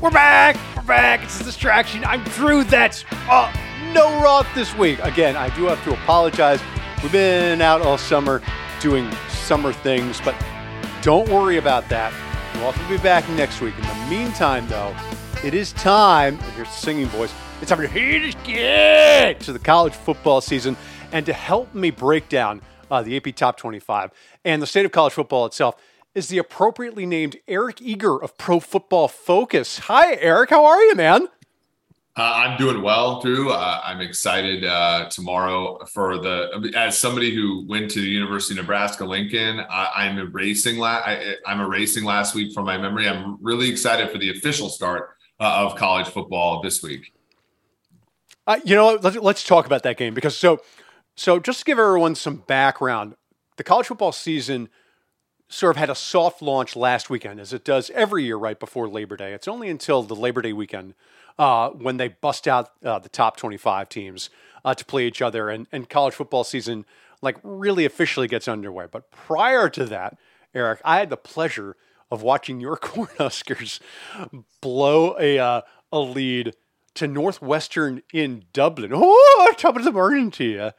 We're back. We're back. It's a distraction. I'm Drew. That's uh, no Roth this week. Again, I do have to apologize. We've been out all summer doing summer things, but don't worry about that. Will be back next week. In the meantime, though, it is time. Here's the singing voice. It's time to hit get to the college football season, and to help me break down uh, the AP Top 25 and the state of college football itself is the appropriately named Eric Eager of Pro Football Focus. Hi, Eric. How are you, man? Uh, I'm doing well, Drew. Uh, I'm excited uh, tomorrow for the. As somebody who went to the University of Nebraska Lincoln, I, am erasing. La- I, am erasing last week from my memory. I'm really excited for the official start uh, of college football this week. Uh, you know, let's, let's talk about that game because so, so just to give everyone some background, the college football season sort of had a soft launch last weekend, as it does every year right before Labor Day. It's only until the Labor Day weekend uh, when they bust out uh, the top 25 teams uh, to play each other, and, and college football season like really officially gets underway. But prior to that, Eric, I had the pleasure of watching your Cornhuskers blow a uh, a lead to Northwestern in Dublin. Oh, top of the morning to you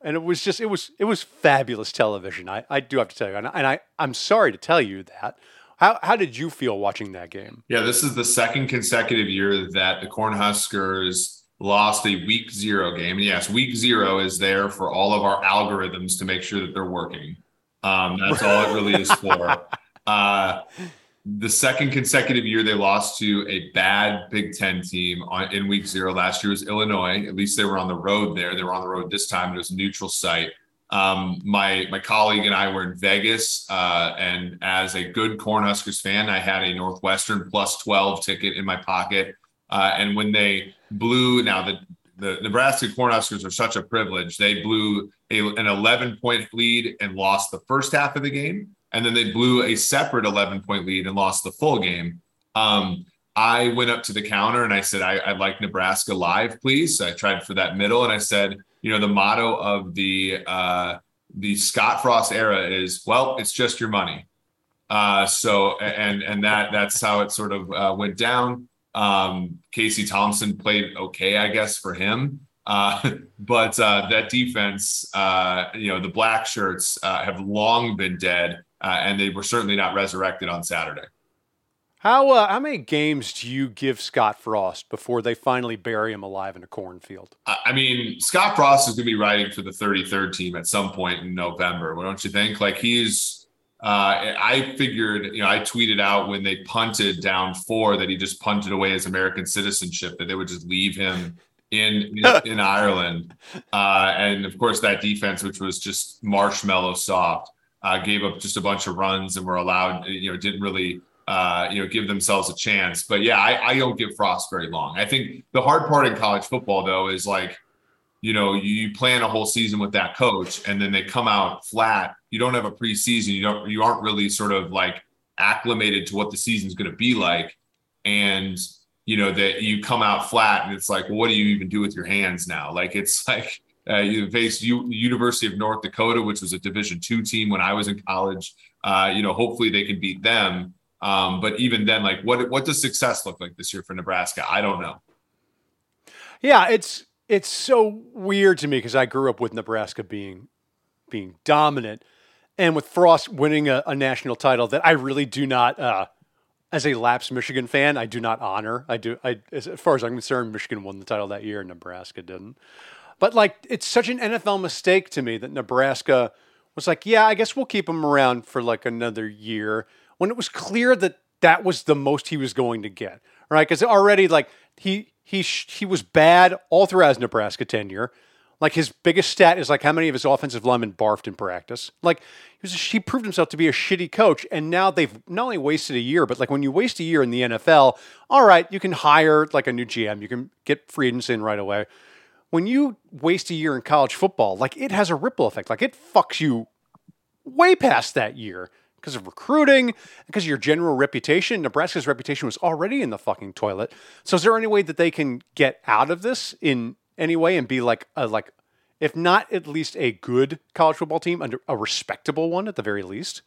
and it was just it was it was fabulous television. I, I do have to tell you, and, I, and I I'm sorry to tell you that. How how did you feel watching that game? Yeah, this is the second consecutive year that the Cornhuskers lost a week zero game. And yes, week zero is there for all of our algorithms to make sure that they're working. Um, that's all it really is for. Uh, the second consecutive year they lost to a bad Big Ten team on, in week zero. Last year was Illinois. At least they were on the road there. They were on the road this time. It was a neutral site. Um, my my colleague and I were in Vegas, uh, and as a good Cornhuskers fan, I had a Northwestern plus twelve ticket in my pocket. Uh, and when they blew, now the the Nebraska Cornhuskers are such a privilege. They blew a, an 11 point lead and lost the first half of the game and then they blew a separate 11 point lead and lost the full game. Um, I went up to the counter and I said, I, would like Nebraska live, please. So I tried for that middle and I said, you know, the motto of the uh, the Scott Frost era is, well, it's just your money. Uh, so and and that that's how it sort of uh, went down. Um, Casey Thompson played okay, I guess, for him. Uh, but uh, that defense, uh, you know, the black shirts uh, have long been dead uh, and they were certainly not resurrected on Saturday. How uh, how many games do you give Scott Frost before they finally bury him alive in a cornfield? I mean, Scott Frost is going to be riding for the 33rd team at some point in November. What don't you think? Like he's. Uh, I figured, you know, I tweeted out when they punted down four that he just punted away his American citizenship, that they would just leave him in in, in Ireland. Uh, and of course, that defense, which was just marshmallow soft uh, gave up just a bunch of runs and were allowed, you know, didn't really, uh, you know, give themselves a chance. But yeah, I, I, don't give Frost very long. I think the hard part in college football, though, is like, you know, you, plan a whole season with that coach and then they come out flat. You don't have a preseason. You don't, you aren't really sort of like acclimated to what the season's going to be like. And, you know, that you come out flat and it's like, well, what do you even do with your hands now? Like, it's like, uh, you faced U- University of North Dakota, which was a Division two team when I was in college. Uh, you know, hopefully they can beat them. Um, but even then, like, what what does success look like this year for Nebraska? I don't know. Yeah, it's it's so weird to me because I grew up with Nebraska being being dominant, and with Frost winning a, a national title that I really do not. Uh, as a lapsed Michigan fan, I do not honor. I do. I, as far as I'm concerned, Michigan won the title that year, and Nebraska didn't. But like, it's such an NFL mistake to me that Nebraska was like, yeah, I guess we'll keep him around for like another year when it was clear that that was the most he was going to get, right? Because already like he he he was bad all throughout his Nebraska tenure. Like his biggest stat is like how many of his offensive linemen barfed in practice. Like he was, he proved himself to be a shitty coach, and now they've not only wasted a year, but like when you waste a year in the NFL, all right, you can hire like a new GM, you can get free in right away when you waste a year in college football, like it has a ripple effect. Like it fucks you way past that year because of recruiting, because of your general reputation. Nebraska's reputation was already in the fucking toilet. So is there any way that they can get out of this in any way and be like a like if not at least a good college football team, under a respectable one at the very least?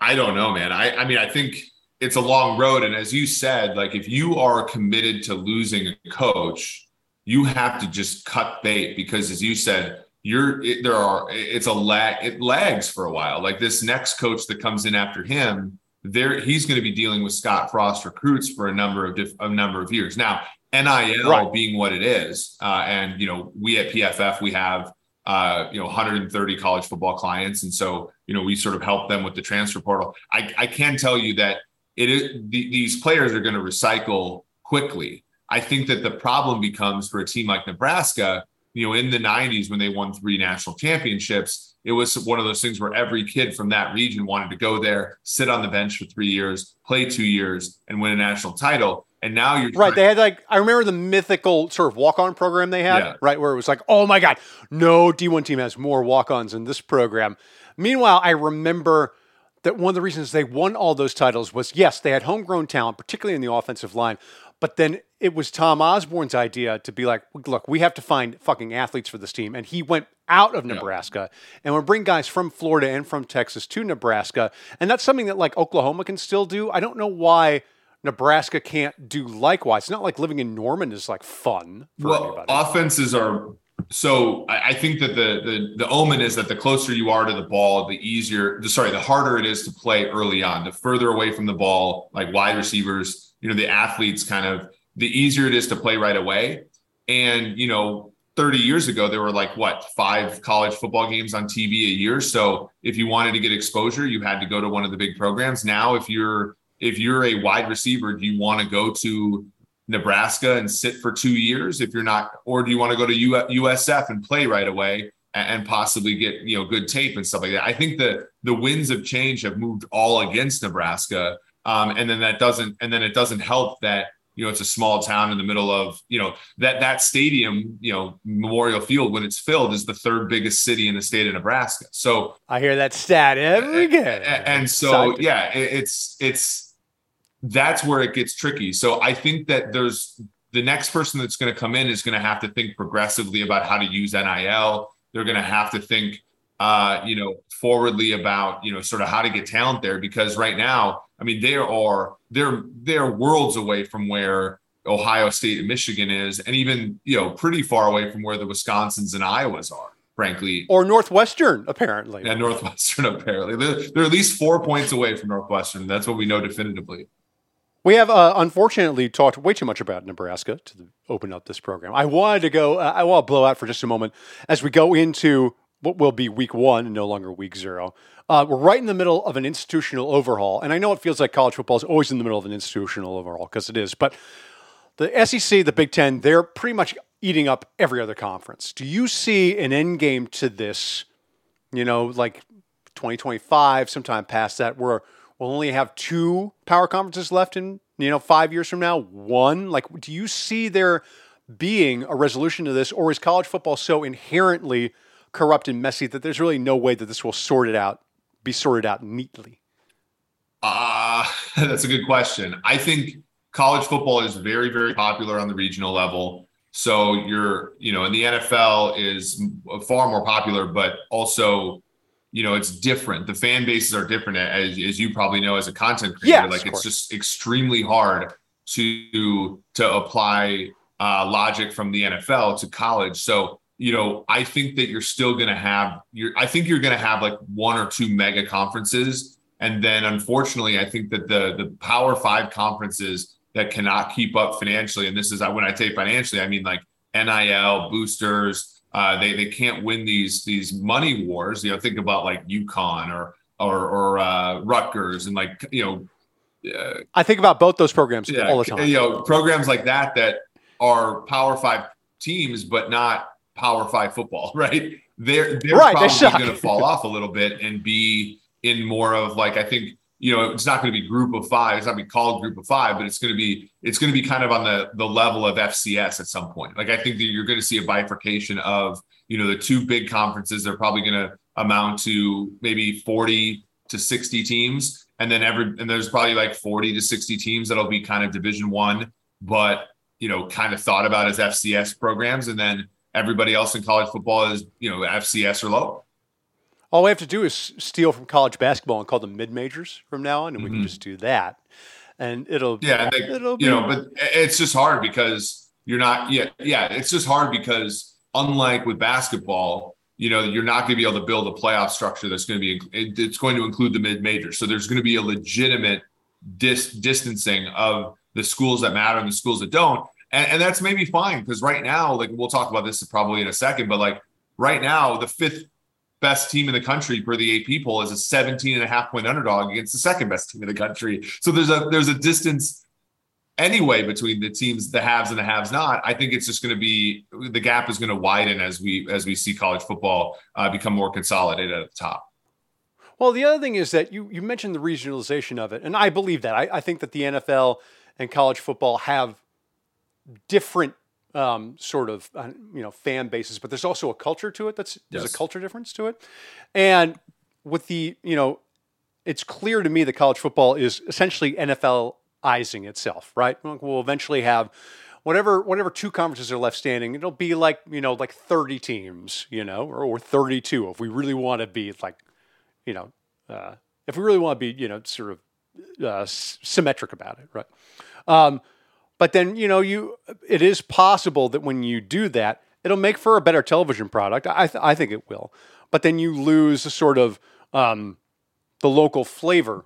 I don't know, man. I, I mean, I think it's a long road. And as you said, like if you are committed to losing a coach, you have to just cut bait because, as you said, you're it, there are it's a lag it lags for a while. Like this next coach that comes in after him, there he's going to be dealing with Scott Frost recruits for a number of diff, a number of years now. NIL right. being what it is, uh, and you know we at PFF we have uh, you know 130 college football clients, and so you know we sort of help them with the transfer portal. I, I can tell you that it is the, these players are going to recycle quickly. I think that the problem becomes for a team like Nebraska, you know, in the 90s when they won three national championships, it was one of those things where every kid from that region wanted to go there, sit on the bench for three years, play two years, and win a national title. And now you're right. They had like I remember the mythical sort of walk-on program they had, yeah. right, where it was like, oh my god, no D1 team has more walk-ons in this program. Meanwhile, I remember that one of the reasons they won all those titles was yes, they had homegrown talent, particularly in the offensive line, but then it was Tom Osborne's idea to be like, look, we have to find fucking athletes for this team. And he went out of Nebraska yeah. and would bring guys from Florida and from Texas to Nebraska. And that's something that like Oklahoma can still do. I don't know why Nebraska can't do likewise. It's not like living in Norman is like fun for well, everybody. Offenses are so I think that the, the the omen is that the closer you are to the ball, the easier, the, sorry, the harder it is to play early on. The further away from the ball, like wide receivers, you know, the athletes kind of the easier it is to play right away. And you know, 30 years ago, there were like what five college football games on TV a year. So if you wanted to get exposure, you had to go to one of the big programs. Now, if you're if you're a wide receiver, do you want to go to Nebraska and sit for two years if you're not, or do you want to go to USF and play right away and possibly get you know good tape and stuff like that? I think the the winds of change have moved all against Nebraska, um, and then that doesn't, and then it doesn't help that you know it's a small town in the middle of you know that that stadium you know memorial field when it's filled is the third biggest city in the state of nebraska. So i hear that stat every game and, and so yeah it's it's that's where it gets tricky. So I think that there's the next person that's going to come in is going to have to think progressively about how to use NIL. They're going to have to think, uh, you know, forwardly about, you know, sort of how to get talent there because right now, I mean, they are they're they're worlds away from where Ohio State and Michigan is, and even you know pretty far away from where the Wisconsins and Iowas are frankly. Or Northwestern, apparently. Yeah, Northwestern, apparently. They're, they're, at least four points away from Northwestern. That's what we know definitively. We have uh, unfortunately talked way too much about Nebraska to open up this program. I wanted to go, uh, I want to blow out for just a moment as we go into what will be week one no longer week zero. Uh, we're right in the middle of an institutional overhaul. And I know it feels like college football is always in the middle of an institutional overhaul because it is. But the SEC, the Big Ten, they're pretty much eating up every other conference. Do you see an end game to this, you know, like 2025, sometime past that, where we'll only have two power conferences left in you know five years from now. One like do you see there being a resolution to this or is college football so inherently corrupt and messy that there's really no way that this will sort it out be sorted out neatly? Uh that's a good question. I think college football is very very popular on the regional level. So you're you know and the nfl is far more popular but also you know it's different. The fan bases are different as, as you probably know as a content creator. Yes, like it's just extremely hard to to apply uh, logic from the nfl to college. So you know i think that you're still going to have you're i think you're going to have like one or two mega conferences. And then unfortunately i think that the the power five conferences that cannot keep up financially and this is when i say financially i mean like nil boosters uh, they they can't win these these money wars. You know, think about like UConn or or or uh, Rutgers and like you know. Uh, I think about both those programs yeah, all the time. You know, programs like that that are Power Five teams, but not Power Five football, right? They're they're right, probably going to fall off a little bit and be in more of like I think you know, it's not going to be group of five. It's not going to be called group of five, but it's going to be it's going to be kind of on the the level of FCS at some point. Like I think that you're going to see a bifurcation of you know the two big conferences. They're probably going to amount to maybe 40 to 60 teams, and then every and there's probably like 40 to 60 teams that'll be kind of Division One, but you know, kind of thought about as FCS programs, and then everybody else in college football is you know FCS or lower. All we have to do is steal from college basketball and call them mid majors from now on, and we can Mhm. just do that. And it'll Yeah, they, it'll be you know, but it's just hard because you're not. Yeah, yeah, it's just hard because unlike with basketball, you know, you're not going to be able to build a playoff structure that's going to be. It's going to include the mid major, so there's going to be a legitimate dis- distancing of the schools that matter and the schools that don't, and, and that's maybe fine because right now, like we'll talk about this probably in a second, but like right now, the fifth best team in the country for the AP poll is a 17 and a half point underdog against the second best team in the country. So there's a there's a distance anyway between the teams, the haves and the haves not. I think it's just going to be the gap is going to widen as we as we see college football uh, become more consolidated at the top. Well, the other thing is that you, you mentioned the regionalization of it, and I believe that. I, I think that the NFL and college football have different um, sort of uh, you know fan bases, but there's also a culture to it. That's there's a culture difference to it, and with the you know, it's clear to me that college football is essentially NFLizing itself, right? We'll eventually have whatever whatever two conferences are left standing, it'll be like you know like 30 teams, you know, or, or 32 if we really want to be like, you know, uh, if we really want to be you know sort of uh, symmetric about it, right? Um, but then you know you it is possible that when you do that, it'll make for a better television product. I th- I think it will, but then you lose sort of um, the local flavor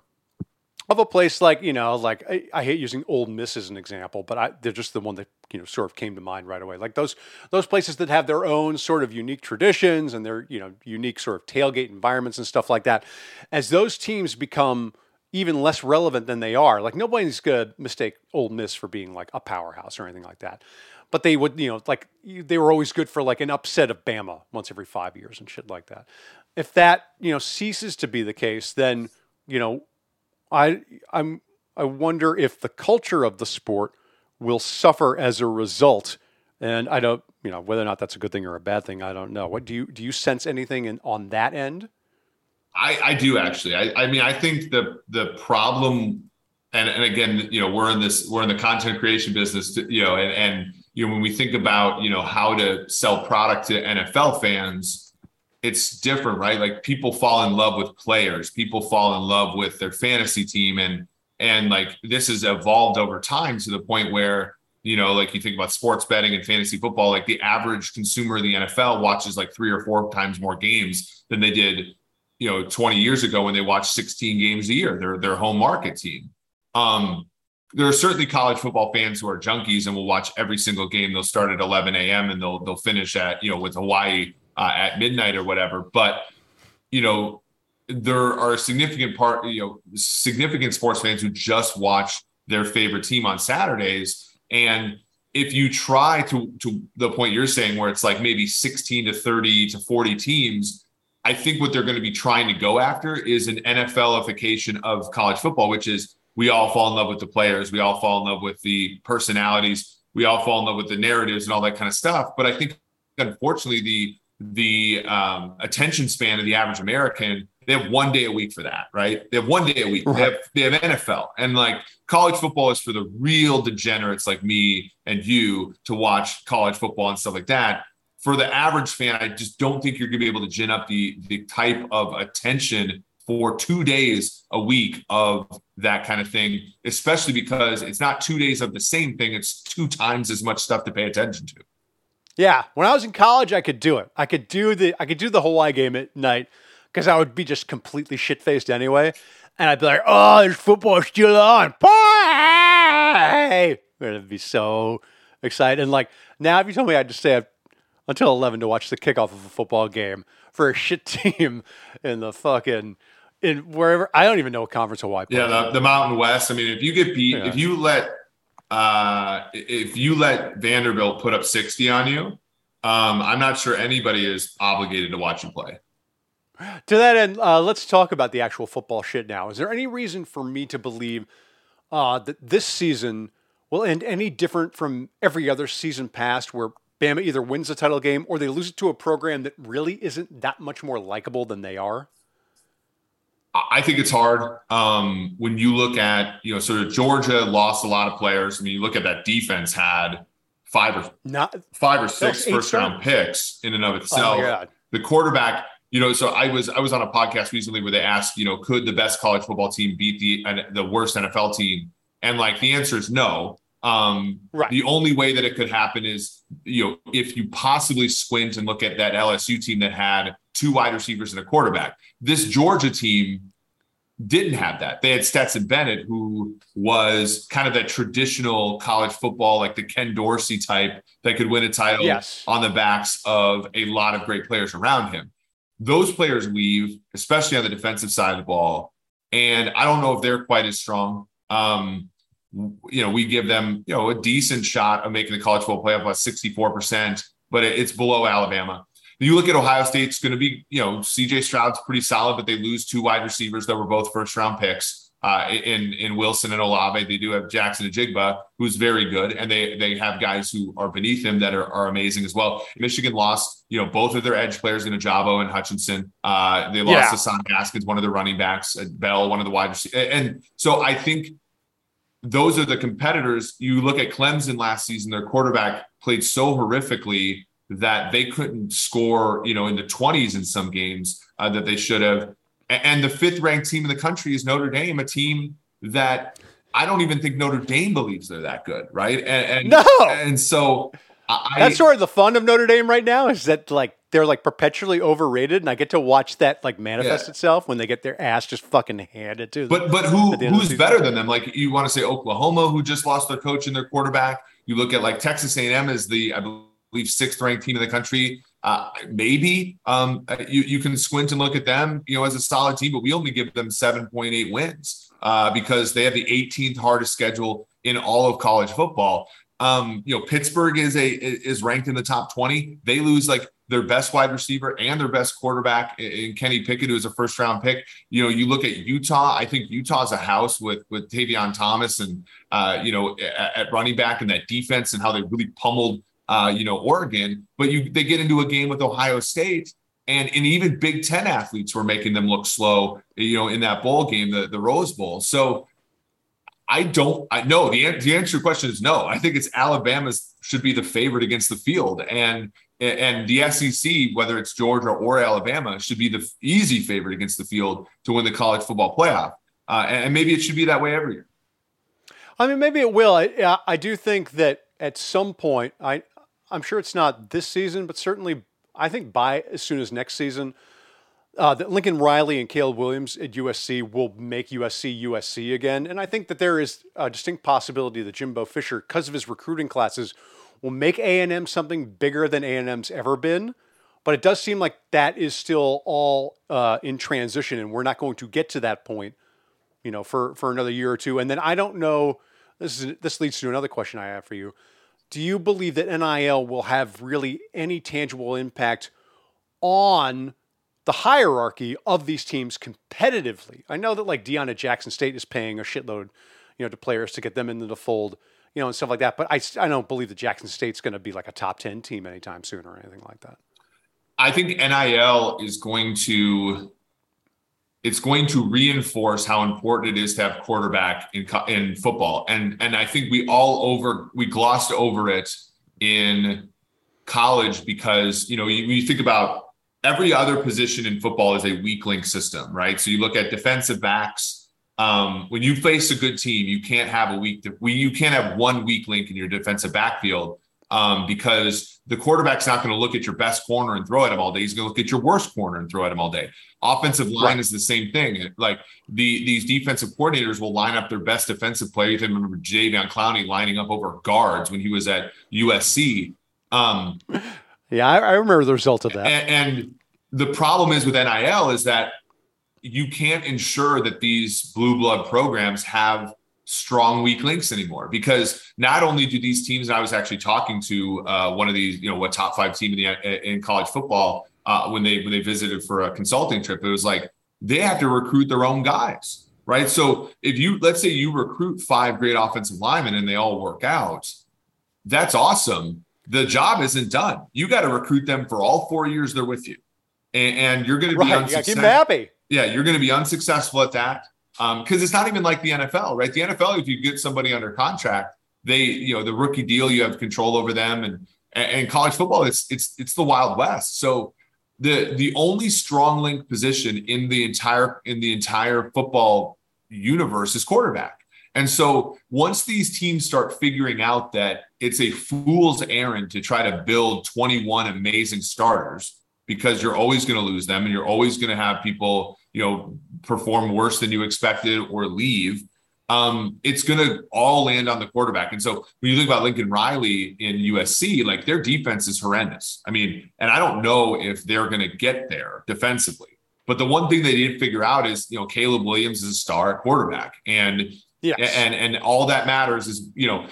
of a place like you know like I, I hate using Ole Miss as an example, but I, they're just the one that you know sort of came to mind right away. Like those those places that have their own sort of unique traditions and their you know unique sort of tailgate environments and stuff like that. As those teams become even less relevant than they are, like nobody's gonna mistake Ole Miss for being like a powerhouse or anything like that. But they would, you know, like they were always good for like an upset of Bama once every five years and shit like that. If that, you know, ceases to be the case, then, you know, I I'm I wonder if the culture of the sport will suffer as a result. And I don't, you know, whether or not that's a good thing or a bad thing, I don't know. What do you do? You sense anything in, on that end? I, I do actually. I, I mean, I think the the problem, and, and again, you know, we're in this, we're in the content creation business, to, you know, and and you know, when we think about you know how to sell product to NFL fans, it's different, right? Like people fall in love with players, people fall in love with their fantasy team, and and like this has evolved over time to the point where you know, like you think about sports betting and fantasy football, like the average consumer of the NFL watches like three or four times more games than they did you know 20 years ago when they watched 16 games a year their their home market team. Um there are certainly college football fans who are junkies and will watch every single game. They'll start at 11 a.m and they'll they'll finish at you know with hawaii uh, at midnight or whatever. But you know there are significant part you know significant sports fans who just watch their favorite team on saturdays. And if you try to to the point you're saying where it's like maybe 16 to 30 to 40 teams I think what they're going to be trying to go after is an NFLification of college football, which is we all fall in love with the players, we all fall in love with the personalities, we all fall in love with the narratives and all that kind of stuff. But I think unfortunately the the um, attention span of the average American they have one day a week for that, right? They have one day a week. They have they have NFL and like college football is for the real degenerates like me and you to watch college football and stuff like that for the average fan, I just don't think you're going to be able to gin up the the type of attention for two days a week of that kind of thing, especially because it's not two days of the same thing. It's two times as much stuff to pay attention to. Yeah, when I was in college, I could do it. I could do the I could do the Hawaii game at night because I would be just completely shit faced anyway, and I'd be like, "Oh, there's football still on!" And it'd be so excited. And like now, if you told me I'd just stay up until eleven to watch the kickoff of a football game for a shit team in the fucking in wherever I don't even know what conference Hawaii. Yeah, the, the Mountain West. I mean, if you get beat, Yeah. if you let uh if you let Vanderbilt put up 60 on you, um, I'm not sure anybody is obligated to watch you play. To that end, uh, let's talk about the actual football shit now. Is there any reason for me to believe uh, that this season will end any different from every other season past where Bama either wins the title game or they lose it to a program that really isn't that much more likable than they are? I think it's hard um, when you look at you know sort of Georgia lost a lot of players. I mean, you look at that defense had five or Not five or six first round picks in and of oh itself. god. the quarterback you know, so I was I was on a podcast recently where they asked, you know, could the best college football team beat the the worst NFL team? And like the answer is no. Um, right. The only way that it could happen is, you know, if you possibly squint and look at that LSU team that had two wide receivers and a quarterback. This Georgia team didn't have that. They had Stetson Bennett, who was kind of that traditional college football, like the Ken Dorsey type that could win a title yes. on the backs of a lot of great players around him. Those players leave, especially on the defensive side of the ball. And I don't know if they're quite as strong. Um, you know, we give them, you know, a decent shot of making the college football playoff about 64%, but it's below Alabama. You look at Ohio State; it's going to be, you know, CJ Stroud's pretty solid, but they lose two wide receivers that were both first round picks uh, in in Wilson and Olave. They do have Jackson-Njigba, who's very good, and they they have guys who are beneath him that are, are amazing as well. Michigan lost, you know, both of their edge players in Ojabo and Hutchinson. Uh, they lost yeah. Hassan Haskins, one of the running backs, Bell, one of the wide receivers, and so I think those are the competitors. You look at Clemson last season; their quarterback played so horrifically that they couldn't score, you know, in the 20s in some games uh, that they should have. And the fifth ranked team in the country is Notre Dame, a team that I don't even think Notre Dame believes they're that good, right? And, and no, and so I, that's sort of the fun of Notre Dame right now is that like they're like perpetually overrated, and I get to watch that like manifest yeah. itself when they get their ass just fucking handed to them. But but who who's better than them? Like you want to say Oklahoma, who just lost their coach and their quarterback. You look at like Texas A&M as the I believe sixth ranked team in the country. Uh, maybe um, you you can squint and look at them, you know, as a solid team, but we only give them 7.8 wins uh, because they have the 18th hardest schedule in all of college football. Um, you know, Pittsburgh is a is ranked in the top 20. They lose like their best wide receiver and their best quarterback in Kenny Pickett, who is a first round pick. You know, you look at Utah. I think Utah's a house with with Tavion Thomas and uh, you know at, at running back and that defense and how they really pummeled uh, you know, Oregon, but you they get into a game with Ohio State, and and even Big Ten athletes were making them look slow, you know, in that bowl game, the the Rose Bowl. So I don't, I know the the answer to your question is no. I think it's Alabama's should be the favorite against the field, and and the SEC, whether it's Georgia or Alabama, should be the easy favorite against the field to win the college football playoff. Uh, and maybe it should be that way every year. I mean, maybe it will. I, I do think that at some point, I I'm sure it's not this season, but certainly I think by as soon as next season, uh, that Lincoln Riley and Caleb Williams at USC will make USC USC again. And I think that there is a distinct possibility that Jimbo Fisher, because of his recruiting classes, will make A&M something bigger than A&M's ever been. But it does seem like that is still all uh, in transition, and we're not going to get to that point, you know, for, for another year or two. And then I don't know. This is this leads to another question I have for you do you believe that NIL will have really any tangible impact on the hierarchy of these teams competitively? I know that like Deion at Jackson State is paying a shitload, you know, to players to get them into the fold, you know, and stuff like that. But I, I don't believe that Jackson State's going to be like a top 10 team anytime soon or anything like that. I think NIL is going to it's going to reinforce how important it is to have quarterback in in football. And and I think we all over we glossed over it in college because you know you, you think about every other position in football is a weak link system, right? So you look at defensive backs. Um, when you face a good team, you can't have a weak. You can't have one weak link in your defensive backfield um, because the quarterback's not going to look at your best corner and throw at him all day. He's going to look at your worst corner and throw at him all day. Offensive line right. is the same thing. Like the these defensive coordinators will line up their best defensive players. I remember Jadeveon Clowney lining up over guards when he was at USC. Um, yeah, I, I, remember the result of that. And, and the problem is with NIL is that you can't ensure that these blue blood programs have strong weak links anymore because not only do these teams and i was actually talking to uh, one of these you know what top five team in the in college football uh, when they when they visited for a consulting trip it was like they have to recruit their own guys right? So if you let's say you recruit five great offensive linemen and they all work out that's awesome. The job isn't done. You got to recruit them for all four years they're with you and, and you're going to be right, unsuccessful. keep them happy yeah you're going to be unsuccessful at that because um, it's not even like the NFL, right? The NFL, if you get somebody under contract, they, you know, the rookie deal, you have control over them, and and college football, it's it's it's the wild west. So the the only strong link position in the entire in the entire football universe is quarterback. And so once these teams start figuring out that it's a fool's errand to try to build 21 amazing starters because you're always going to lose them and you're always going to have people, you know, perform worse than you expected or leave um, it's going to all land on the quarterback. And so when you think about Lincoln Riley in USC, like their defense is horrendous. I mean, and I don't know if they're going to get there defensively. But the one thing they did figure out is, you know, Caleb Williams is a star quarterback, and yes. and and all that matters is, you know,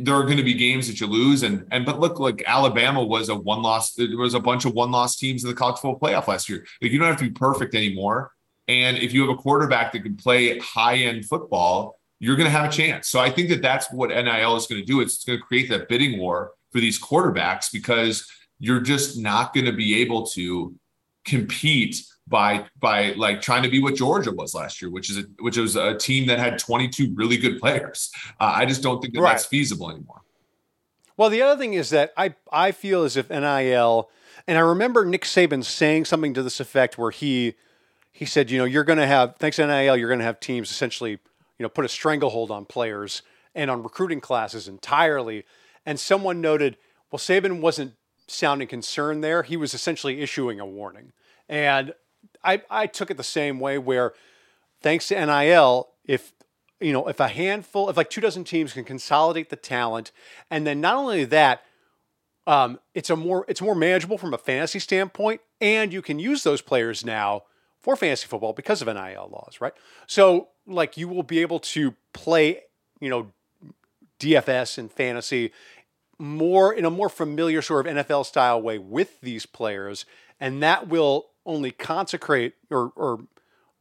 there are going to be games that you lose, and and but look, like Alabama was a one loss. There was a bunch of one loss teams in the college football playoff last year. Like you don't have to be perfect anymore. And if you have a quarterback that can play high end football, you're going to have a chance. So I think that that's what NIL is going to do. It's going to create that bidding war for these quarterbacks because you're just not going to be able to compete by by like trying to be what Georgia was last year, which is a, which was a team that had 22 really good players. Uh, I just don't think that right. that's feasible anymore. Well, the other thing is that I I feel as if NIL, and I remember Nick Saban saying something to this effect where he he said, you know, you're going to have thanks to NIL, you're going to have teams essentially you know, put a stranglehold on players and on recruiting classes entirely. And someone noted, well, Saban wasn't sounding concerned there. He was essentially issuing a warning. And I, I took it the same way where thanks to NIL, if you know, if a handful, if like two dozen teams can consolidate the talent, and then not only that, um, it's a more it's more manageable from a fantasy standpoint, and you can use those players now for fantasy football because of NIL laws, right? So, like, you will be able to play, you know, DFS and fantasy more in a more familiar sort of NFL style way with these players, and that will only consecrate or, or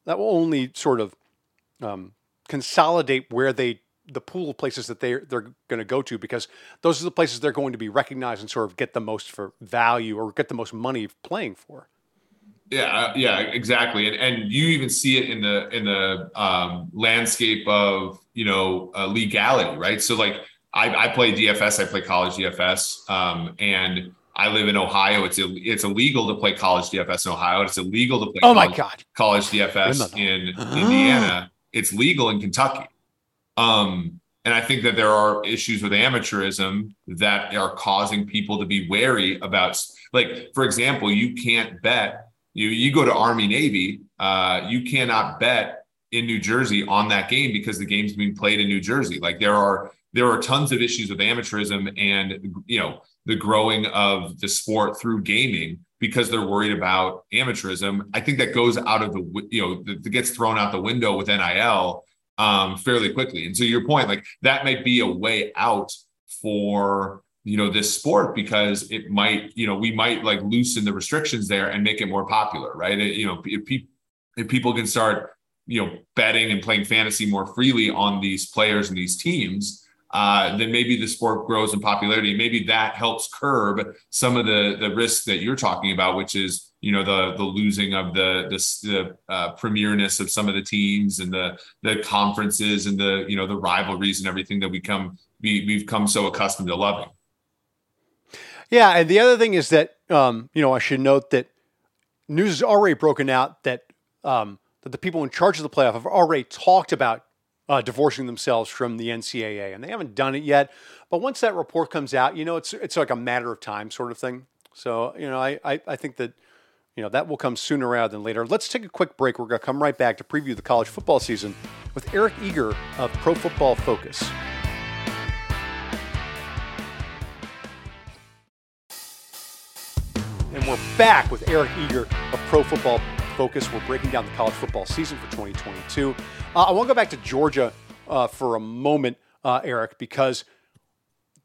that will only sort of um, consolidate where they the pool of places that they they're going to go to because those are the places they're going to be recognized and sort of get the most for value or get the most money playing for. Yeah, uh, yeah, exactly, and and you even see it in the in the um, landscape of you know uh, legality, right? So like I, I play DFS, I play college DFS, um, and I live in Ohio. It's it's illegal to play college DFS in Ohio. It's illegal to play. Oh college, my god, college DFS in Indiana. It's legal in Kentucky. Um, and I think that there are issues with amateurism that are causing people to be wary about. Like, for example, you can't bet you you go to Army Navy, uh, you cannot bet in New Jersey on that game because the game's being played in New Jersey. Like there are there are tons of issues with amateurism and you know the growing of the sport through gaming because they're worried about amateurism. I think that goes out of the you know that gets thrown out the window with NIL um, fairly quickly. And so your point, like that might be a way out for you know this sport because it might you know we might like loosen the restrictions there and make it more popular right it, you know if, pe- if people can start you know betting and playing fantasy more freely on these players and these teams uh, then maybe the sport grows in popularity. Maybe that helps curb some of the the risks that you're talking about which is you know the the losing of the the, the uh, premierness of some of the teams and the the conferences and the you know the rivalries and everything that we come we, we've come so accustomed to loving. Yeah, and the other thing is that um, you know I should note that news has already broken out that um, that the people in charge of the playoff have already talked about uh, divorcing themselves from the NCAA, and they haven't done it yet. But once that report comes out, you know it's it's like a matter of time, sort of thing. So you know I I, I think that you know that will come sooner rather than later. Let's take a quick break. We're to come right back to preview the college football season with Eric Eager of Pro Football Focus. And we're back with Eric Eager of Pro Football Focus. We're breaking down the college football season for 2022. Uh, I want to go back to Georgia uh, for a moment, uh, Eric, because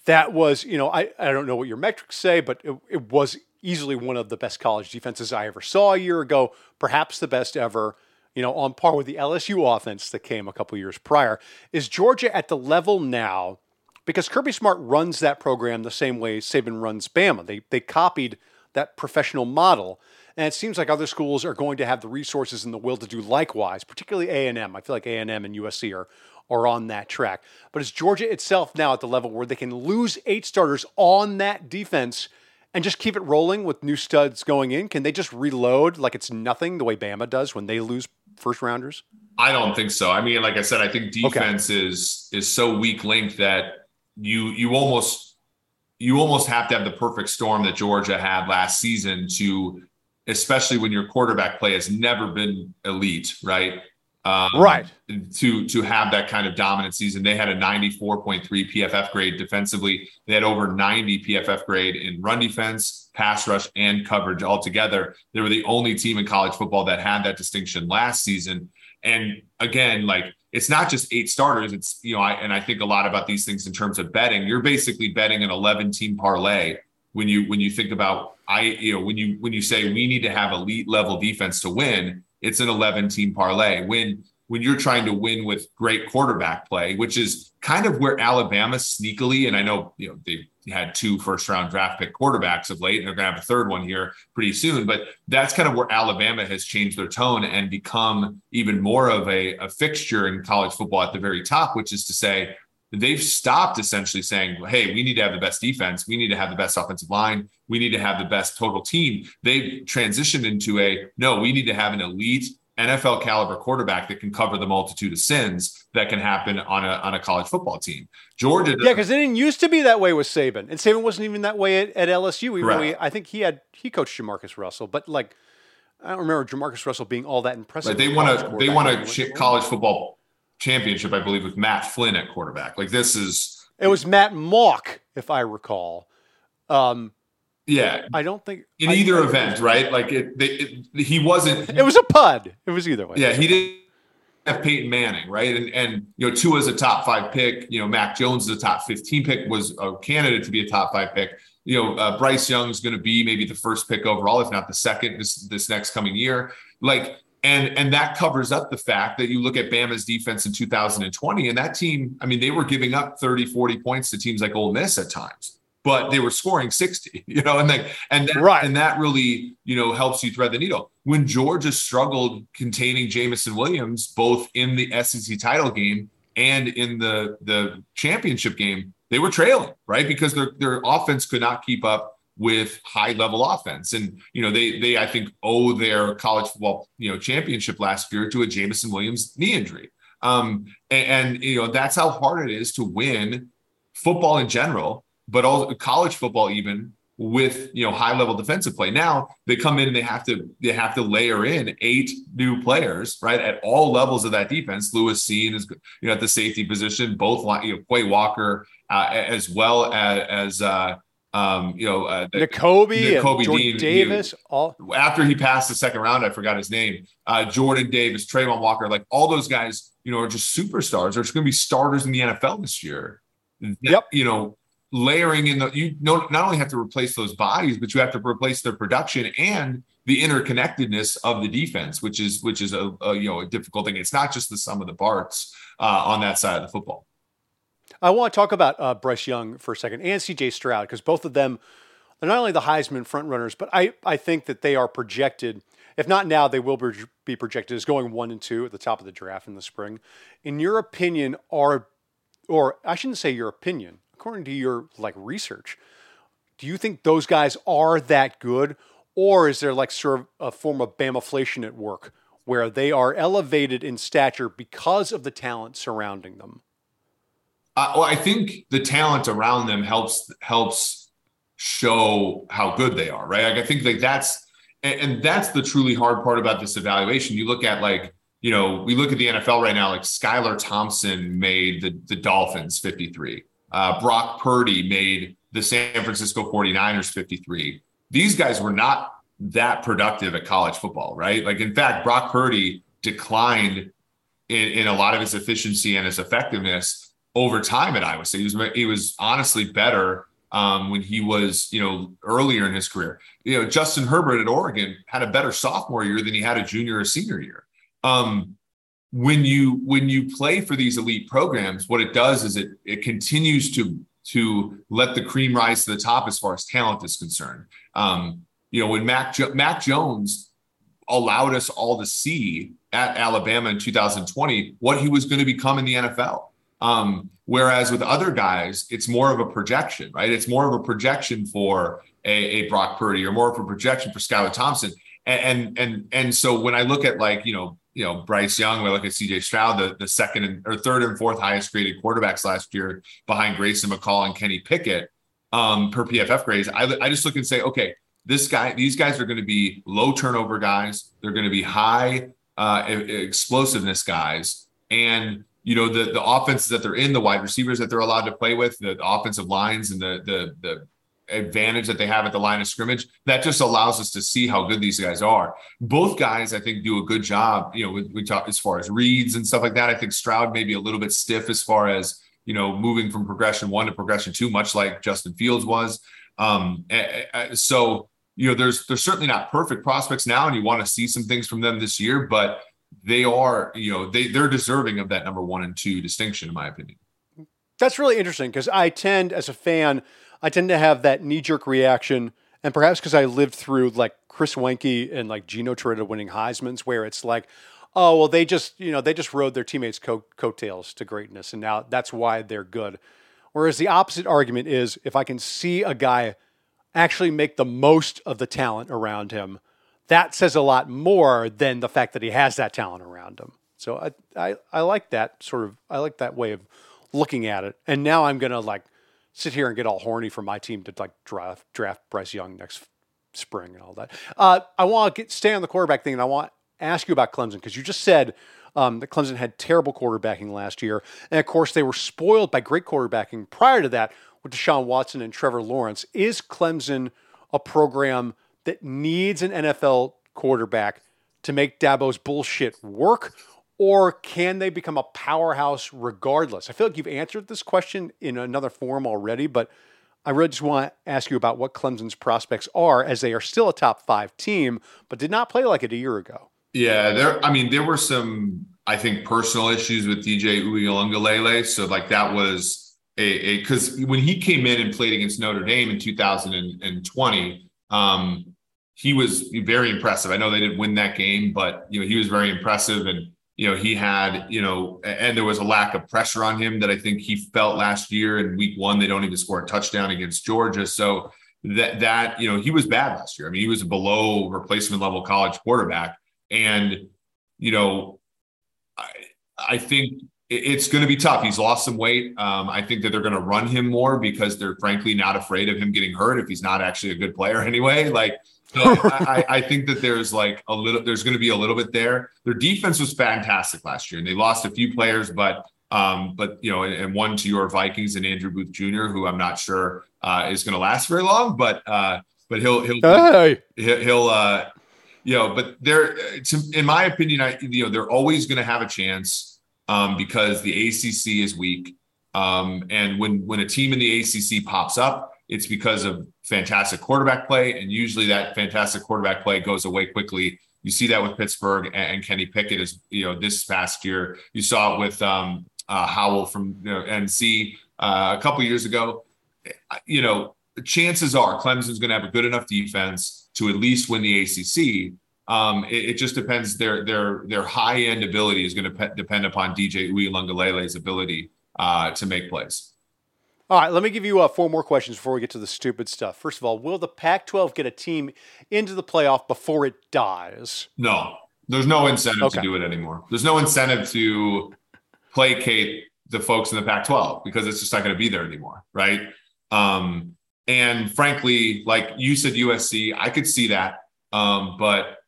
that was, you know, I, I don't know what your metrics say, but it, it was easily one of the best college defenses I ever saw a year ago, perhaps the best ever you know, on par with the LSU offense that came a couple years prior. Is Georgia at the level now? Because Kirby Smart runs that program the same way Saban runs Bama. They they copied that professional model. And it seems like other schools are going to have the resources and the will to do likewise, particularly A&M. I feel like A&M and USC are, are on that track. But is Georgia itself now at the level where they can lose eight starters on that defense and just keep it rolling with new studs going in? Can they just reload like it's nothing the way Bama does when they lose first rounders? I don't think so. I mean, like I said, I think defense okay. is is so weak linked that you you almost you almost have to have the perfect storm that Georgia had last season to especially when your quarterback play has never been elite, right? Um, right. To to have that kind of dominant season, they had a 94.3 PFF grade defensively. They had over 90 PFF grade in run defense, pass rush, and coverage altogether. They were the only team in college football that had that distinction last season. And again, like it's not just eight starters. It's you know, I, and I think a lot about these things in terms of betting. You're basically betting an 11 team parlay when you when you think about I you know when you when you say we need to have elite level defense to win it's an 11 team parlay. When when you're trying to win with great quarterback play, which is kind of where Alabama sneakily, and I know you know they had two first round draft pick quarterbacks of late, and they're gonna have a third one here pretty soon. But that's kind of where Alabama has changed their tone and become even more of a, a fixture in college football at the very top, which is to say they've stopped essentially saying, hey, we need to have the best defense. We need to have the best offensive line. We need to have the best total team. They've transitioned into a no, we need to have an elite NFL caliber quarterback that can cover the multitude of sins that can happen on a on a college football team. Georgia, yeah, because it didn't used to be that way with Saban, and Saban wasn't even that way at, at LSU. He really, I think he had he coached Jamarcus Russell, but like I don't remember Jamarcus Russell being all that impressive. But they want to they want to college football championship, I believe, with Matt Flynn at quarterback. Like this is it was Matt Mauck, if I recall. Um, yeah, I don't think in I, either I, event, right? Like it, they, it, he wasn't. It was a pud. It was either way. Yeah, he didn't have Peyton Manning, right? And and you know, Tua is a top five pick. You know, Mac Jones is a top fifteen pick. Was a candidate to be a top five pick. You know, uh, Bryce Young is going to be maybe the first pick overall, if not the second, this this next coming year. Like and and that covers up the fact that you look at Bama's defense in 2020 and that team, I mean, they were giving up 30, 40 points to teams like Ole Miss at times, but they were scoring 60, you know, and like and that, right. and that really, you know, helps you thread the needle. When Georgia struggled containing Jameson Williams both in the SEC title game and in the the championship game, they were trailing, right? Because their their offense could not keep up with high level offense. And, you know, they, they, I think, owe their college football, you know, championship last year to a Jameson Williams knee injury. Um, and, and, you know, that's how hard it is to win football in general, but also college football, even with you know high level defensive play. Now they come in and they have to they have to layer in eight new players right at all levels of that defense. Lewis Cine is you know at the safety position, both you know Quay Walker uh, as well as, as uh, um, you know, uh, Nakobe, Nakobe Dean, Davis. all after he passed the second round, I forgot his name. Uh, Jordan Davis, Travon Walker, like all those guys, you know, are just superstars. They're going to be starters in the NFL this year. Yep. You know, layering in the you know, not only have to replace those bodies, but you have to replace their production and the interconnectedness of the defense, which is which is a, a you know a difficult thing. It's not just the sum of the parts uh, on that side of the football. I want to talk about uh, Bryce Young for a second and CJ Stroud because both of them are not only the Heisman frontrunners, but I, I think that they are projected, if not now, they will be projected as going one and two at the top of the draft in the spring. In your opinion, are, or I shouldn't say your opinion, according to your like research, do you think those guys are that good? Or is there like sort of a form of Bamaflation at work where they are elevated in stature because of the talent surrounding them? Uh, well, I think the talent around them helps helps show how good they are, right? Like I think like that's and, and that's the truly hard part about this evaluation. You look at like you know we look at the NFL right now. Like Skylar Thompson made the the Dolphins 53. Uh, Brock Purdy made the San Francisco 49ers 53. These guys were not that productive at college football, right? Like in fact, Brock Purdy declined in, in a lot of his efficiency and his effectiveness over time at Iowa State. He was he was honestly better um, when he was you know earlier in his career. You know, Justin Herbert at Oregon had a better sophomore year than he had a junior or senior year. Um, when you when you play for these elite programs, what it does is it it continues to to let the cream rise to the top as far as talent is concerned. Um, you know, when Mac jo- Mac Jones allowed us all to see at Alabama in 2020 what he was going to become in the NFL. Um, whereas with other guys, it's more of a projection, right? It's more of a projection for a, a Brock Purdy or more of a projection for Skylar Thompson. And, and and and so when I look at like you know you know Bryce Young, we look at C.J. Stroud, the, the second and, or third and fourth highest graded quarterbacks last year behind Grayson McCall and Kenny Pickett um, per PFF grades. I, I just look and say, okay, this guy, these guys are going to be low turnover guys. They're going to be high uh, explosiveness guys, and you know the the offenses that they're in, the wide receivers that they're allowed to play with, the, the offensive lines, and the the the advantage that they have at the line of scrimmage that just allows us to see how good these guys are. Both guys i think do a good job you know we, we talk as far as reads and stuff like that. I think stroud may be a little bit stiff as far as you know moving from progression one to progression two much like justin fields was. Um so you know there's there's certainly not perfect prospects now and you want to see some things from them this year but they are you know they they're deserving of that number one and two distinction in my opinion that's really interesting because i tend as a fan I tend to have that knee jerk reaction, and perhaps because I lived through like Chris Weinke and like Gino Torretta winning Heisman's, where it's like, oh well, they just you know they just rode their teammates' coat coattails to greatness, and now that's why they're good. Whereas the opposite argument is if I can see a guy actually make the most of the talent around him, that says a lot more than the fact that he has that talent around him. So I I, I like that sort of I like that way of looking at it. And now I'm gonna like sit here and get all horny for my team to like draft draft Bryce Young next spring and all that. Uh, I want to stay on the quarterback thing, and I want to ask you about Clemson because you just said um, that Clemson had terrible quarterbacking last year, and of course they were spoiled by great quarterbacking prior to that with Deshaun Watson and Trevor Lawrence. Is Clemson a program that needs an NFL quarterback to make Dabo's bullshit work? Or can they become a powerhouse regardless? I feel like you've answered this question in another form already, but I really just want to ask you about what Clemson's prospects are as they are still a top five team, but did not play like it a year ago. Yeah, there. I mean, there were some, I think, personal issues with DJ Uiagalelei. So, like, that was a because when he came in and played against Notre Dame in 2020, um, he was very impressive. I know they didn't win that game, but you know he was very impressive and you know, he had, you know, and there was a lack of pressure on him that I think he felt last year in week one. They don't even score a touchdown against Georgia. So that, that, you know, he was bad last year. I mean, he was a below replacement level college quarterback. And, you know, I, I think it's going to be tough. He's lost some weight. Um, I think that they're going to run him more because they're frankly not afraid of him getting hurt if he's not actually a good player anyway. Like, so I, I, think that there's like a little, there's going to be a little bit there. Their defense was fantastic last year, and they lost a few players, but um, but you know, and, and one to your Vikings and Andrew Booth Jr., who I'm not sure uh, is going to last very long, but uh, but he'll he'll hey. he'll uh, you know, but they're in my opinion, I you know they're always going to have a chance um, because the ACC is weak, um, and when when a team in the ACC pops up, it's because of fantastic quarterback play. And usually that fantastic quarterback play goes away quickly. You see that with Pittsburgh and, Kenny Pickett is, you know, this past year. You saw it with um, uh, Howell from you know, NC uh, a couple years ago. You know, chances are Clemson's going to have a good enough defense to at least win the ACC. Um, it, it, just depends. Their their their high end ability is going to pe- depend upon DJ Uiagalelei's ability uh, to make plays. All right, let me give you uh, four more questions before we get to the stupid stuff. First of all, will the Pac 12 get a team into the playoff before it dies? No, there's no incentive okay. to do it anymore. There's no incentive to placate the folks in the Pac 12 because it's just not going to be there anymore. Right. Um, and frankly, like you said, USC, I could see that. Um, but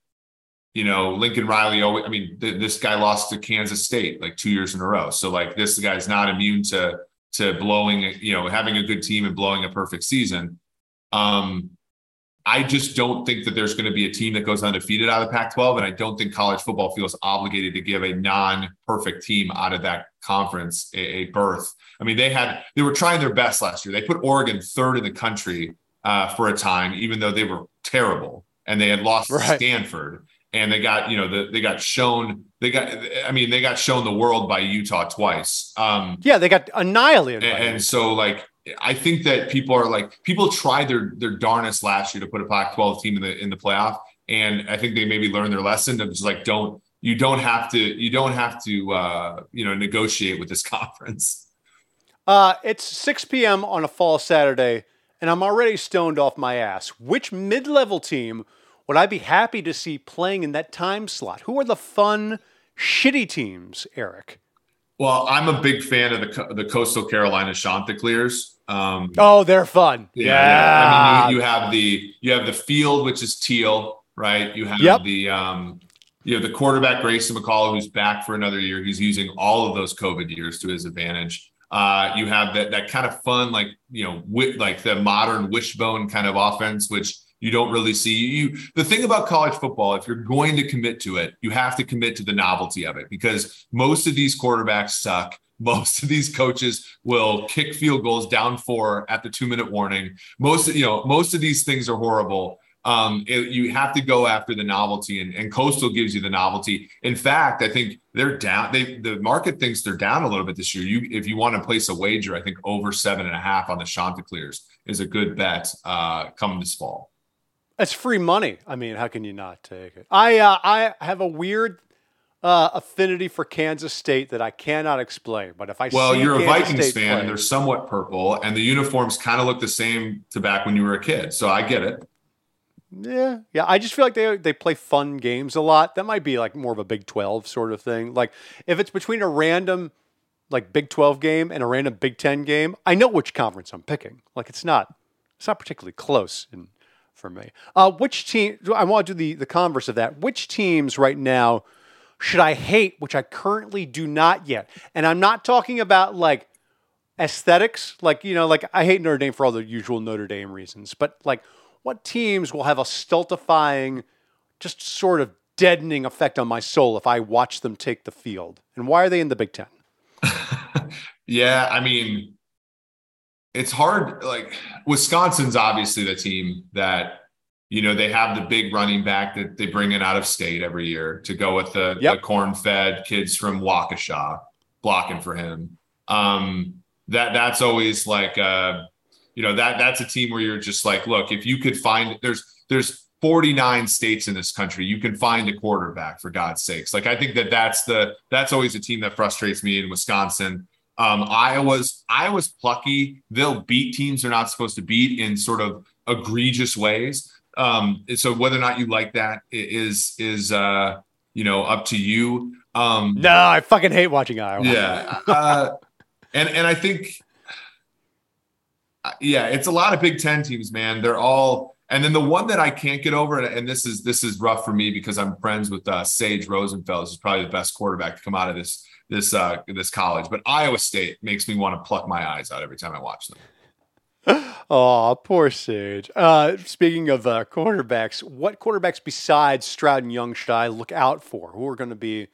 you know, Lincoln Riley always, I mean, th- this guy lost to Kansas State like two years in a row. So, like, this guy's not immune to to blowing, you know, having a good team and blowing a perfect season. Um, I just don't think that there's going to be a team that goes undefeated out of the Pac 12. And I don't think college football feels obligated to give a non perfect team out of that conference a, a, berth. I mean, they had, they were trying their best last year. They put Oregon third in the country uh, for a time, even though they were terrible and they had lost right. Stanford and they got you know the, they got shown they got i mean they got shown the world by utah twice. Um yeah they got annihilated and, and so like i think that people are like people tried their their darnest last year to put a pac 12 team in the in the playoff. And i think they maybe learned their lesson of just like don't you don't have to you don't have to uh you know negotiate with this conference. Uh it's 6 p.m on a fall saturday and I'm already stoned off my ass. Which mid level team would I be happy to see playing in that time slot? Who are the fun, shitty teams, Eric? Well, I'm a big fan of the the Coastal Carolina Chanticleers. Um, oh, they're fun. Yeah, yeah. yeah. I mean, you, you, have the you have the field, which is teal, right? You have yep. the um, you have the quarterback Grayson McCall, who's back for another year. He's using all of those COVID years to his advantage. Uh, you have that that kind of fun, like you know, wi- like the modern wishbone kind of offense, which you don't really see. You the thing about college football, if you're going to commit to it, you have to commit to the novelty of it because most of these quarterbacks suck. Most of these coaches will kick field goals down four at the two minute warning. Most, you know, most of these things are horrible um, it, you have to go after the novelty, and, and Coastal gives you the novelty. In fact, I think they're down. They the market thinks they're down a little bit this year. You, if you want to place a wager, I think over seven and a half on the Chanticleers is a good bet uh, coming this fall. That's free money. I mean, how can you not take it? I uh, I have a weird uh, affinity for Kansas State that I cannot explain. But if I well, you're a Vikings State fan, play, and they're somewhat purple, and the uniforms kind of look the same to back when you were a kid. So I get it. Yeah, yeah. I just feel like they they play fun games a lot. That might be like more of a Big Twelve sort of thing. Like if it's between a random like Big Twelve game and a random Big Ten game, I know which conference I'm picking. Like it's not it's not particularly close in, for me. Uh, which team? I want to do the the converse of that. Which teams right now should I hate? Which I currently do not yet. And I'm not talking about like aesthetics. Like you know, like I hate Notre Dame for all the usual Notre Dame reasons, but like what teams will have a stultifying, just sort of deadening effect on my soul if I watch them take the field? And why are they in the Big Ten? yeah, I mean, it's hard. Like Wisconsin's obviously the team that you know they have the big running back that they bring in out of state every year to go with the, yep. the corn-fed kids from Waukesha blocking for him. Um, that that's always like uh, you know that that's a team where you're just like look if you could find there's there's 49 states in this country you can find a quarterback for god's sakes like i think that that's the that's always a team that frustrates me in wisconsin um, iowa's iowa's plucky. They'll beat teams they're not supposed to beat in sort of egregious ways. Um, so whether or not you like that is is uh, you know up to you. Um, no i fucking hate watching iowa. Yeah. Uh, and and i think yeah, it's a lot of Big Ten teams, man. They're all, and then the one that I can't get over, and this is this is rough for me because I'm friends with uh, Sage Rosenfels, who's probably the best quarterback to come out of this this uh, this college. But Iowa State makes me want to pluck my eyes out every time I watch them. Oh, poor Sage. Uh, speaking of uh, quarterbacks, what quarterbacks besides Stroud and Young should I look out for? Who are going to be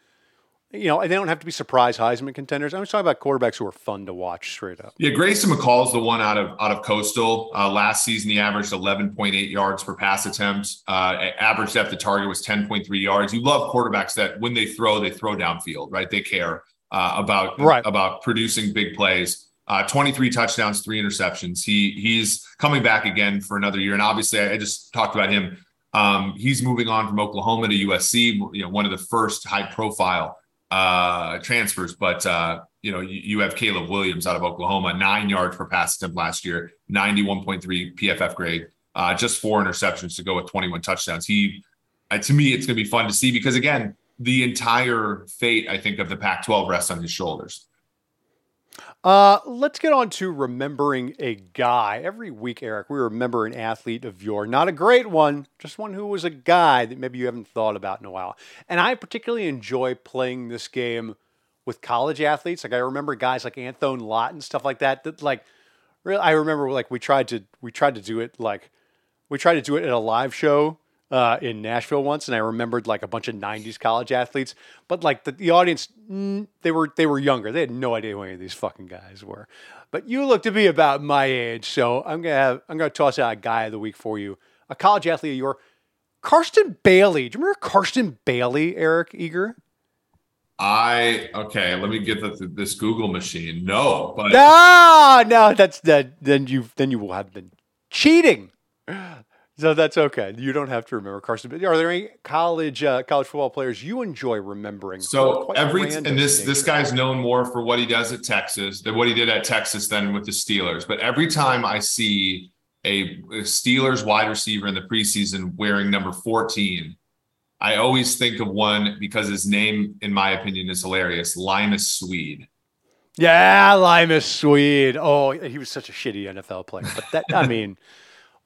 you know, they don't have to be surprise Heisman contenders. I'm just talking about quarterbacks who are fun to watch straight up. Yeah, Grayson McCall is the one out of out of Coastal. Uh, last season, he averaged 11.8 yards per pass attempt. Uh, average depth of target was 10.3 yards. You love quarterbacks that when they throw, they throw downfield, right? They care uh, about right. about producing big plays. Uh, 23 touchdowns, three interceptions. He he's coming back again for another year, and obviously, I just talked about him. Um, he's moving on from Oklahoma to USC. You know, one of the first high profile uh, transfers, but uh, you know, you, you, have Caleb Williams out of Oklahoma, nine yards per pass attempt last year, 91.3 PFF grade, uh, just four interceptions to go with 21 touchdowns. He, uh, to me, it's going to be fun to see because again, the entire fate, I think, of the Pac-12 rests on his shoulders. Uh, let's get on to remembering a guy. Every week, Eric, we remember an athlete of your, not a great one, just one who was a guy that maybe you haven't thought about in a while. And I particularly enjoy playing this game with college athletes. Like I remember guys like Anthony Lott and stuff like that. That like, really, I remember like we tried to we tried to do it like we tried to do it at a live show uh, in Nashville once, and I remembered like a bunch of '90s college athletes, but like the, the audience, they were they were younger. They had no idea who any of these fucking guys were. But you look to be about my age, so I'm gonna have I'm gonna toss out a guy of the week for you, a college athlete of your, Karsten Bailey. Do you remember Karsten Bailey, Eric Eager? I okay. Let me get the, this Google machine. No, but no, no. That's that. Then you then you will have been cheating. So that's okay. You don't have to remember Carson. But are there any college uh, college football players you enjoy remembering? So every and this this guy's known more for what he does at Texas than what he did at Texas than with the Steelers. But every time I see a Steelers wide receiver in the preseason wearing number 14, I always think of one because his name, in my opinion, is hilarious Limas Sweed. Yeah, Limas Sweed. Oh, he was such a shitty NFL player. But that, I mean,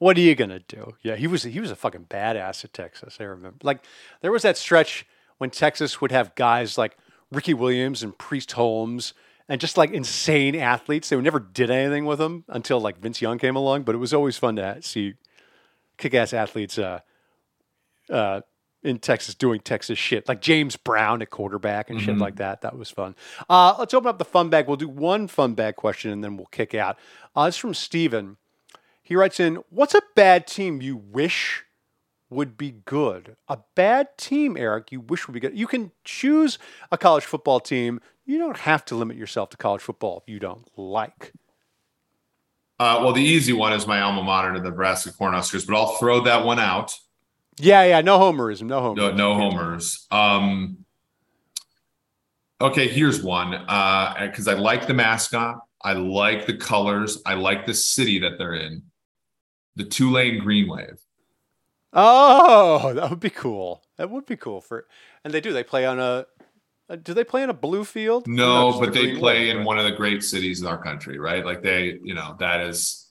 what are you gonna do? Yeah, he was he was a fucking badass at Texas. I remember. Like there was that stretch when Texas would have guys like Ricky Williams and Priest Holmes and just like insane athletes. They never did anything with them until like Vince Young came along. But it was always fun to see kick-ass athletes uh, uh, in Texas doing Texas shit, like James Brown at quarterback and mm-hmm. shit like that. That was fun. Uh, let's open up the fun bag. We'll do one fun bag question and then we'll kick out. Uh, it's from Steven. He writes in, What's a bad team you wish would be good? A bad team, Eric, you wish would be good. You can choose a college football team. You don't have to limit yourself to college football if you don't like. Uh, well, the easy one is my alma mater, the Nebraska Cornhuskers, but I'll throw that one out. Yeah, yeah, no homerism, no homers. No, no homers. Um, okay, here's one because uh, I like the mascot, I like the colors, I like the city that they're in. The Tulane Green Wave. Oh, that would be cool. That would be cool for, and they do. They play on a. Do they play on a blue field? No, but they play wave, in right? one of the great cities in our country, right? Like they, you know, that is,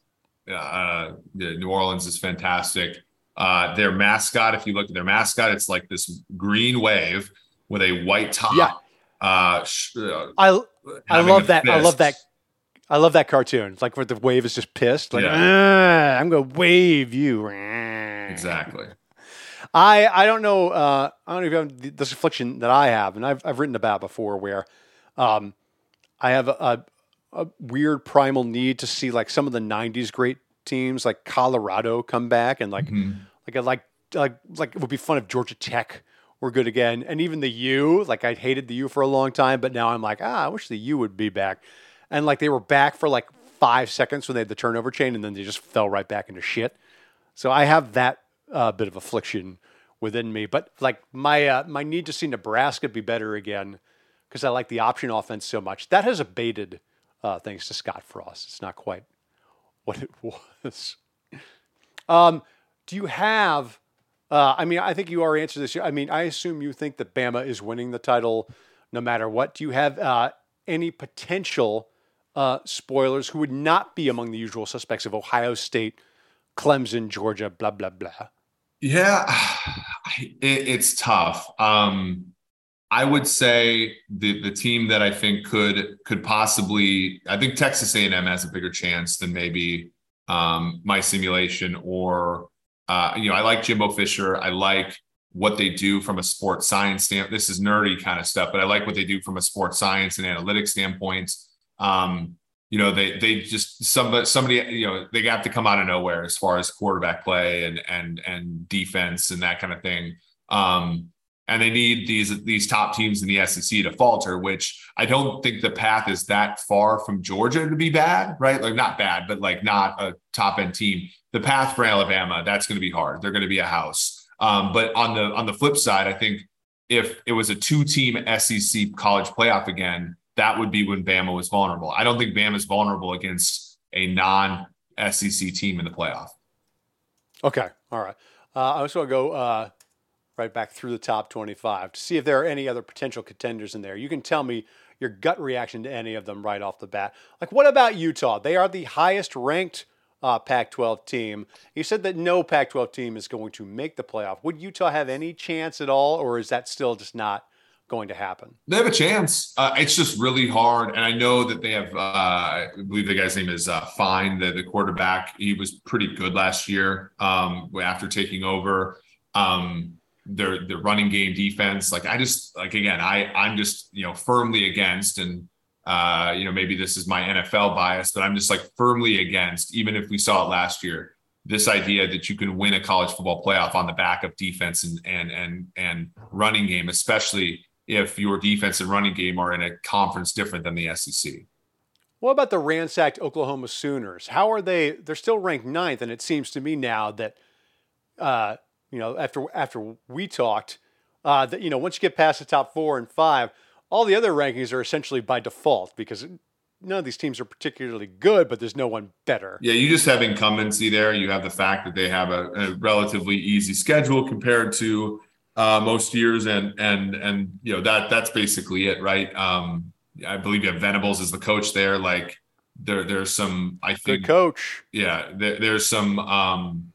uh, New Orleans is fantastic. Uh, their mascot, if you look at their mascot, it's like this green wave with a white top. Yeah. Uh, I I love that. I love that. I love that cartoon. It's like where the wave is just pissed. Like, yeah. I'm gonna wave you. Exactly. I I don't know. Uh, I don't know if you have this affliction that I have, and I've I've written about before, where um, I have a, a, a weird primal need to see like some of the '90s great teams like Colorado come back and like mm-hmm. like I like like like it would be fun if Georgia Tech were good again, and even the U. Like I hated the U for a long time, but now I'm like ah, I wish the U would be back, and like they were back for like five seconds when they had the turnover chain, and then they just fell right back into shit. So I have that uh, bit of affliction within me, but like my uh, my need to see Nebraska be better again because I like the option offense so much that has abated uh, thanks to Scott Frost. It's not quite what it was. Um, do you have? Uh, I mean, I think you already answered this. I mean, I assume you think that Bama is winning the title no matter what. Do you have uh, any potential uh, spoilers who would not be among the usual suspects of Ohio State, Clemson, Georgia, blah blah blah? Yeah, it, it's tough. Um, I would say the the team that I think could could possibly I think Texas A&M has a bigger chance than maybe um, my simulation or uh, you know I like Jimbo Fisher I like what they do from a sports science standpoint. This is nerdy kind of stuff, but I like what they do from a sports science and analytics standpoint. Um, you know they they just somebody somebody you know they have to come out of nowhere as far as quarterback play and and and defense and that kind of thing. Um, and they need these these top teams in the SEC to falter, which I don't think the path is that far from Georgia to be bad, right? Like not bad, but like not a top end team. The path for Alabama, that's going to be hard. They're going to be a house. Um, but on the on the flip side, I think if it was a two team SEC college playoff again, that would be when Bama was vulnerable. I don't think Bama is vulnerable against a non SEC team in the playoff. Okay, all right. Uh, I just want to go uh, right back through the top 25 to see if there are any other potential contenders in there. You can tell me your gut reaction to any of them right off the bat. Like, what about Utah? They are the highest ranked uh, Pac 12 team. You said that no Pac 12 team is going to make the playoff. Would Utah have any chance at all, or is that still just not? Going to happen. They have a chance. Uh, it's just really hard, and I know that they have. Uh, I believe the guy's name is uh, Fine, the, the quarterback. He was pretty good last year um, after taking over. Um, their their running game defense. Like I just like again, I I'm just you know firmly against and uh, you know maybe this is my NFL bias, but I'm just like firmly against. Even if we saw it last year, this idea that you can win a college football playoff on the back of defense and and and and running game, especially if your defense and running game are in a conference different than the SEC. What about the ransacked Oklahoma Sooners? How are they? They're still ranked ninth, and it seems to me now that uh, you know, after after we talked, uh, that you know, once you get past the top four and five, all the other rankings are essentially by default because none of these teams are particularly good, but there's no one better. Yeah, you just have incumbency there. You have the fact that they have a, a relatively easy schedule compared to uh, most years, and and and you know that that's basically it, right? Um, I believe you have Venables as the coach there. Like there, there's some. I think Good coach. yeah, there, there's some. Um,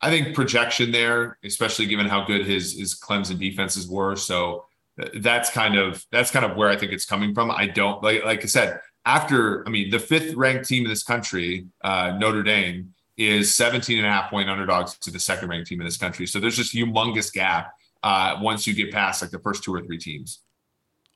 I think projection there, especially given how good his his Clemson defenses were. So that's kind of that's kind of where I think it's coming from. I don't like like I said after I mean the fifth ranked team in this country, uh, Notre Dame is 17 and a half point underdogs to the second ranked team in this country. So there's this humongous gap uh, once you get past like the first two or three teams.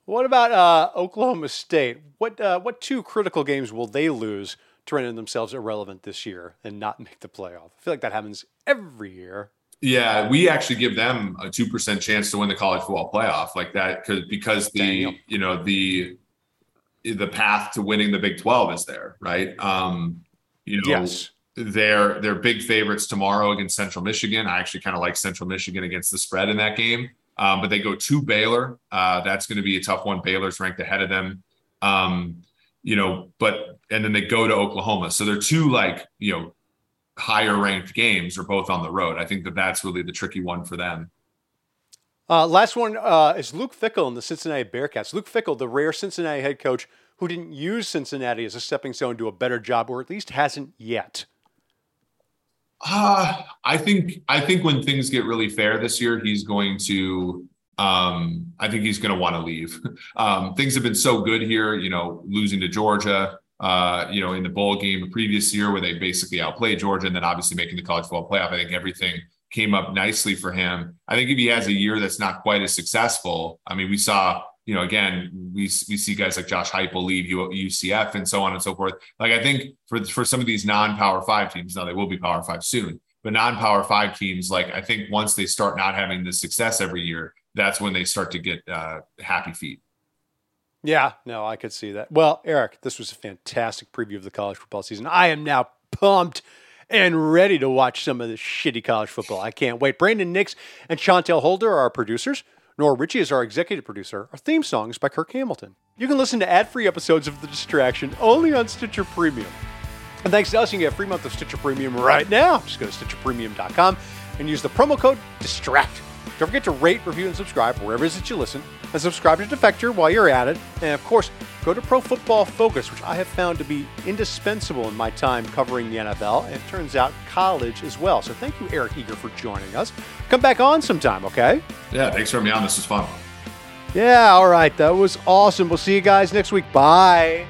What about uh, Oklahoma State? What uh, what two critical games will they lose to render themselves irrelevant this year and not make the playoff? I feel like that happens every year. Yeah, we actually give them a two percent chance to win the college football playoff, like that, because because the you know the the path to winning the Big Twelve is there, right? Um, you know, Yes. They're they're big favorites tomorrow against Central Michigan. I actually kind of like Central Michigan against the spread in that game, um, but they go to Baylor. Uh, that's going to be a tough one. Baylor's ranked ahead of them. Um, you know, but and then they go to Oklahoma. So they're two like you know higher ranked games are both on the road. I think that that's really the tricky one for them. Uh, last one uh, is Luke Fickell and the Cincinnati Bearcats. Luke Fickell, the rare Cincinnati head coach who didn't use Cincinnati as a stepping stone to a better job, or at least hasn't yet. Uh, I think I think when things get really fair this year, he's going to um, I think he's going to want to leave. Um, things have been so good here, you know, losing to Georgia, uh, you know, in the bowl game the previous year where they basically outplayed Georgia and then obviously making the college football playoff. I think everything came up nicely for him. I think if he has a year that's not quite as successful, I mean, we saw, you know, again, we we see guys like Josh Heupel leave UCF and so on and so forth. Like I think for for some of these non-power five teams, now they will be power five soon, but non-power five teams, like I think once they start not having the success every year, that's when they start to get uh, happy feet. Yeah, no, I could see that. Well, Eric, this was a fantastic preview of the college football season. I am now pumped and ready to watch some of this shitty college football. I can't wait. Brandon Nix and Chantel Holder are our producers. Nora Ritchie is our executive producer. Our theme song is by Kirk Hamilton. You can listen to ad-free episodes of The Distraction only on Stitcher Premium. And thanks to us, you can get a free month of Stitcher Premium right now. Just go to StitcherPremium.com and use the promo code DISTRACT. Don't forget to rate, review, and subscribe wherever it is that you listen. And subscribe to Defector while you're at it. And of course, go to Pro Football Focus, which I have found to be indispensable in my time covering the NFL. And it turns out college as well. So thank you, Eric Eager, for joining us. Come back on sometime, okay? Yeah, thanks for having me on. This was fun. Yeah, all right. That was awesome. We'll see you guys next week. Bye.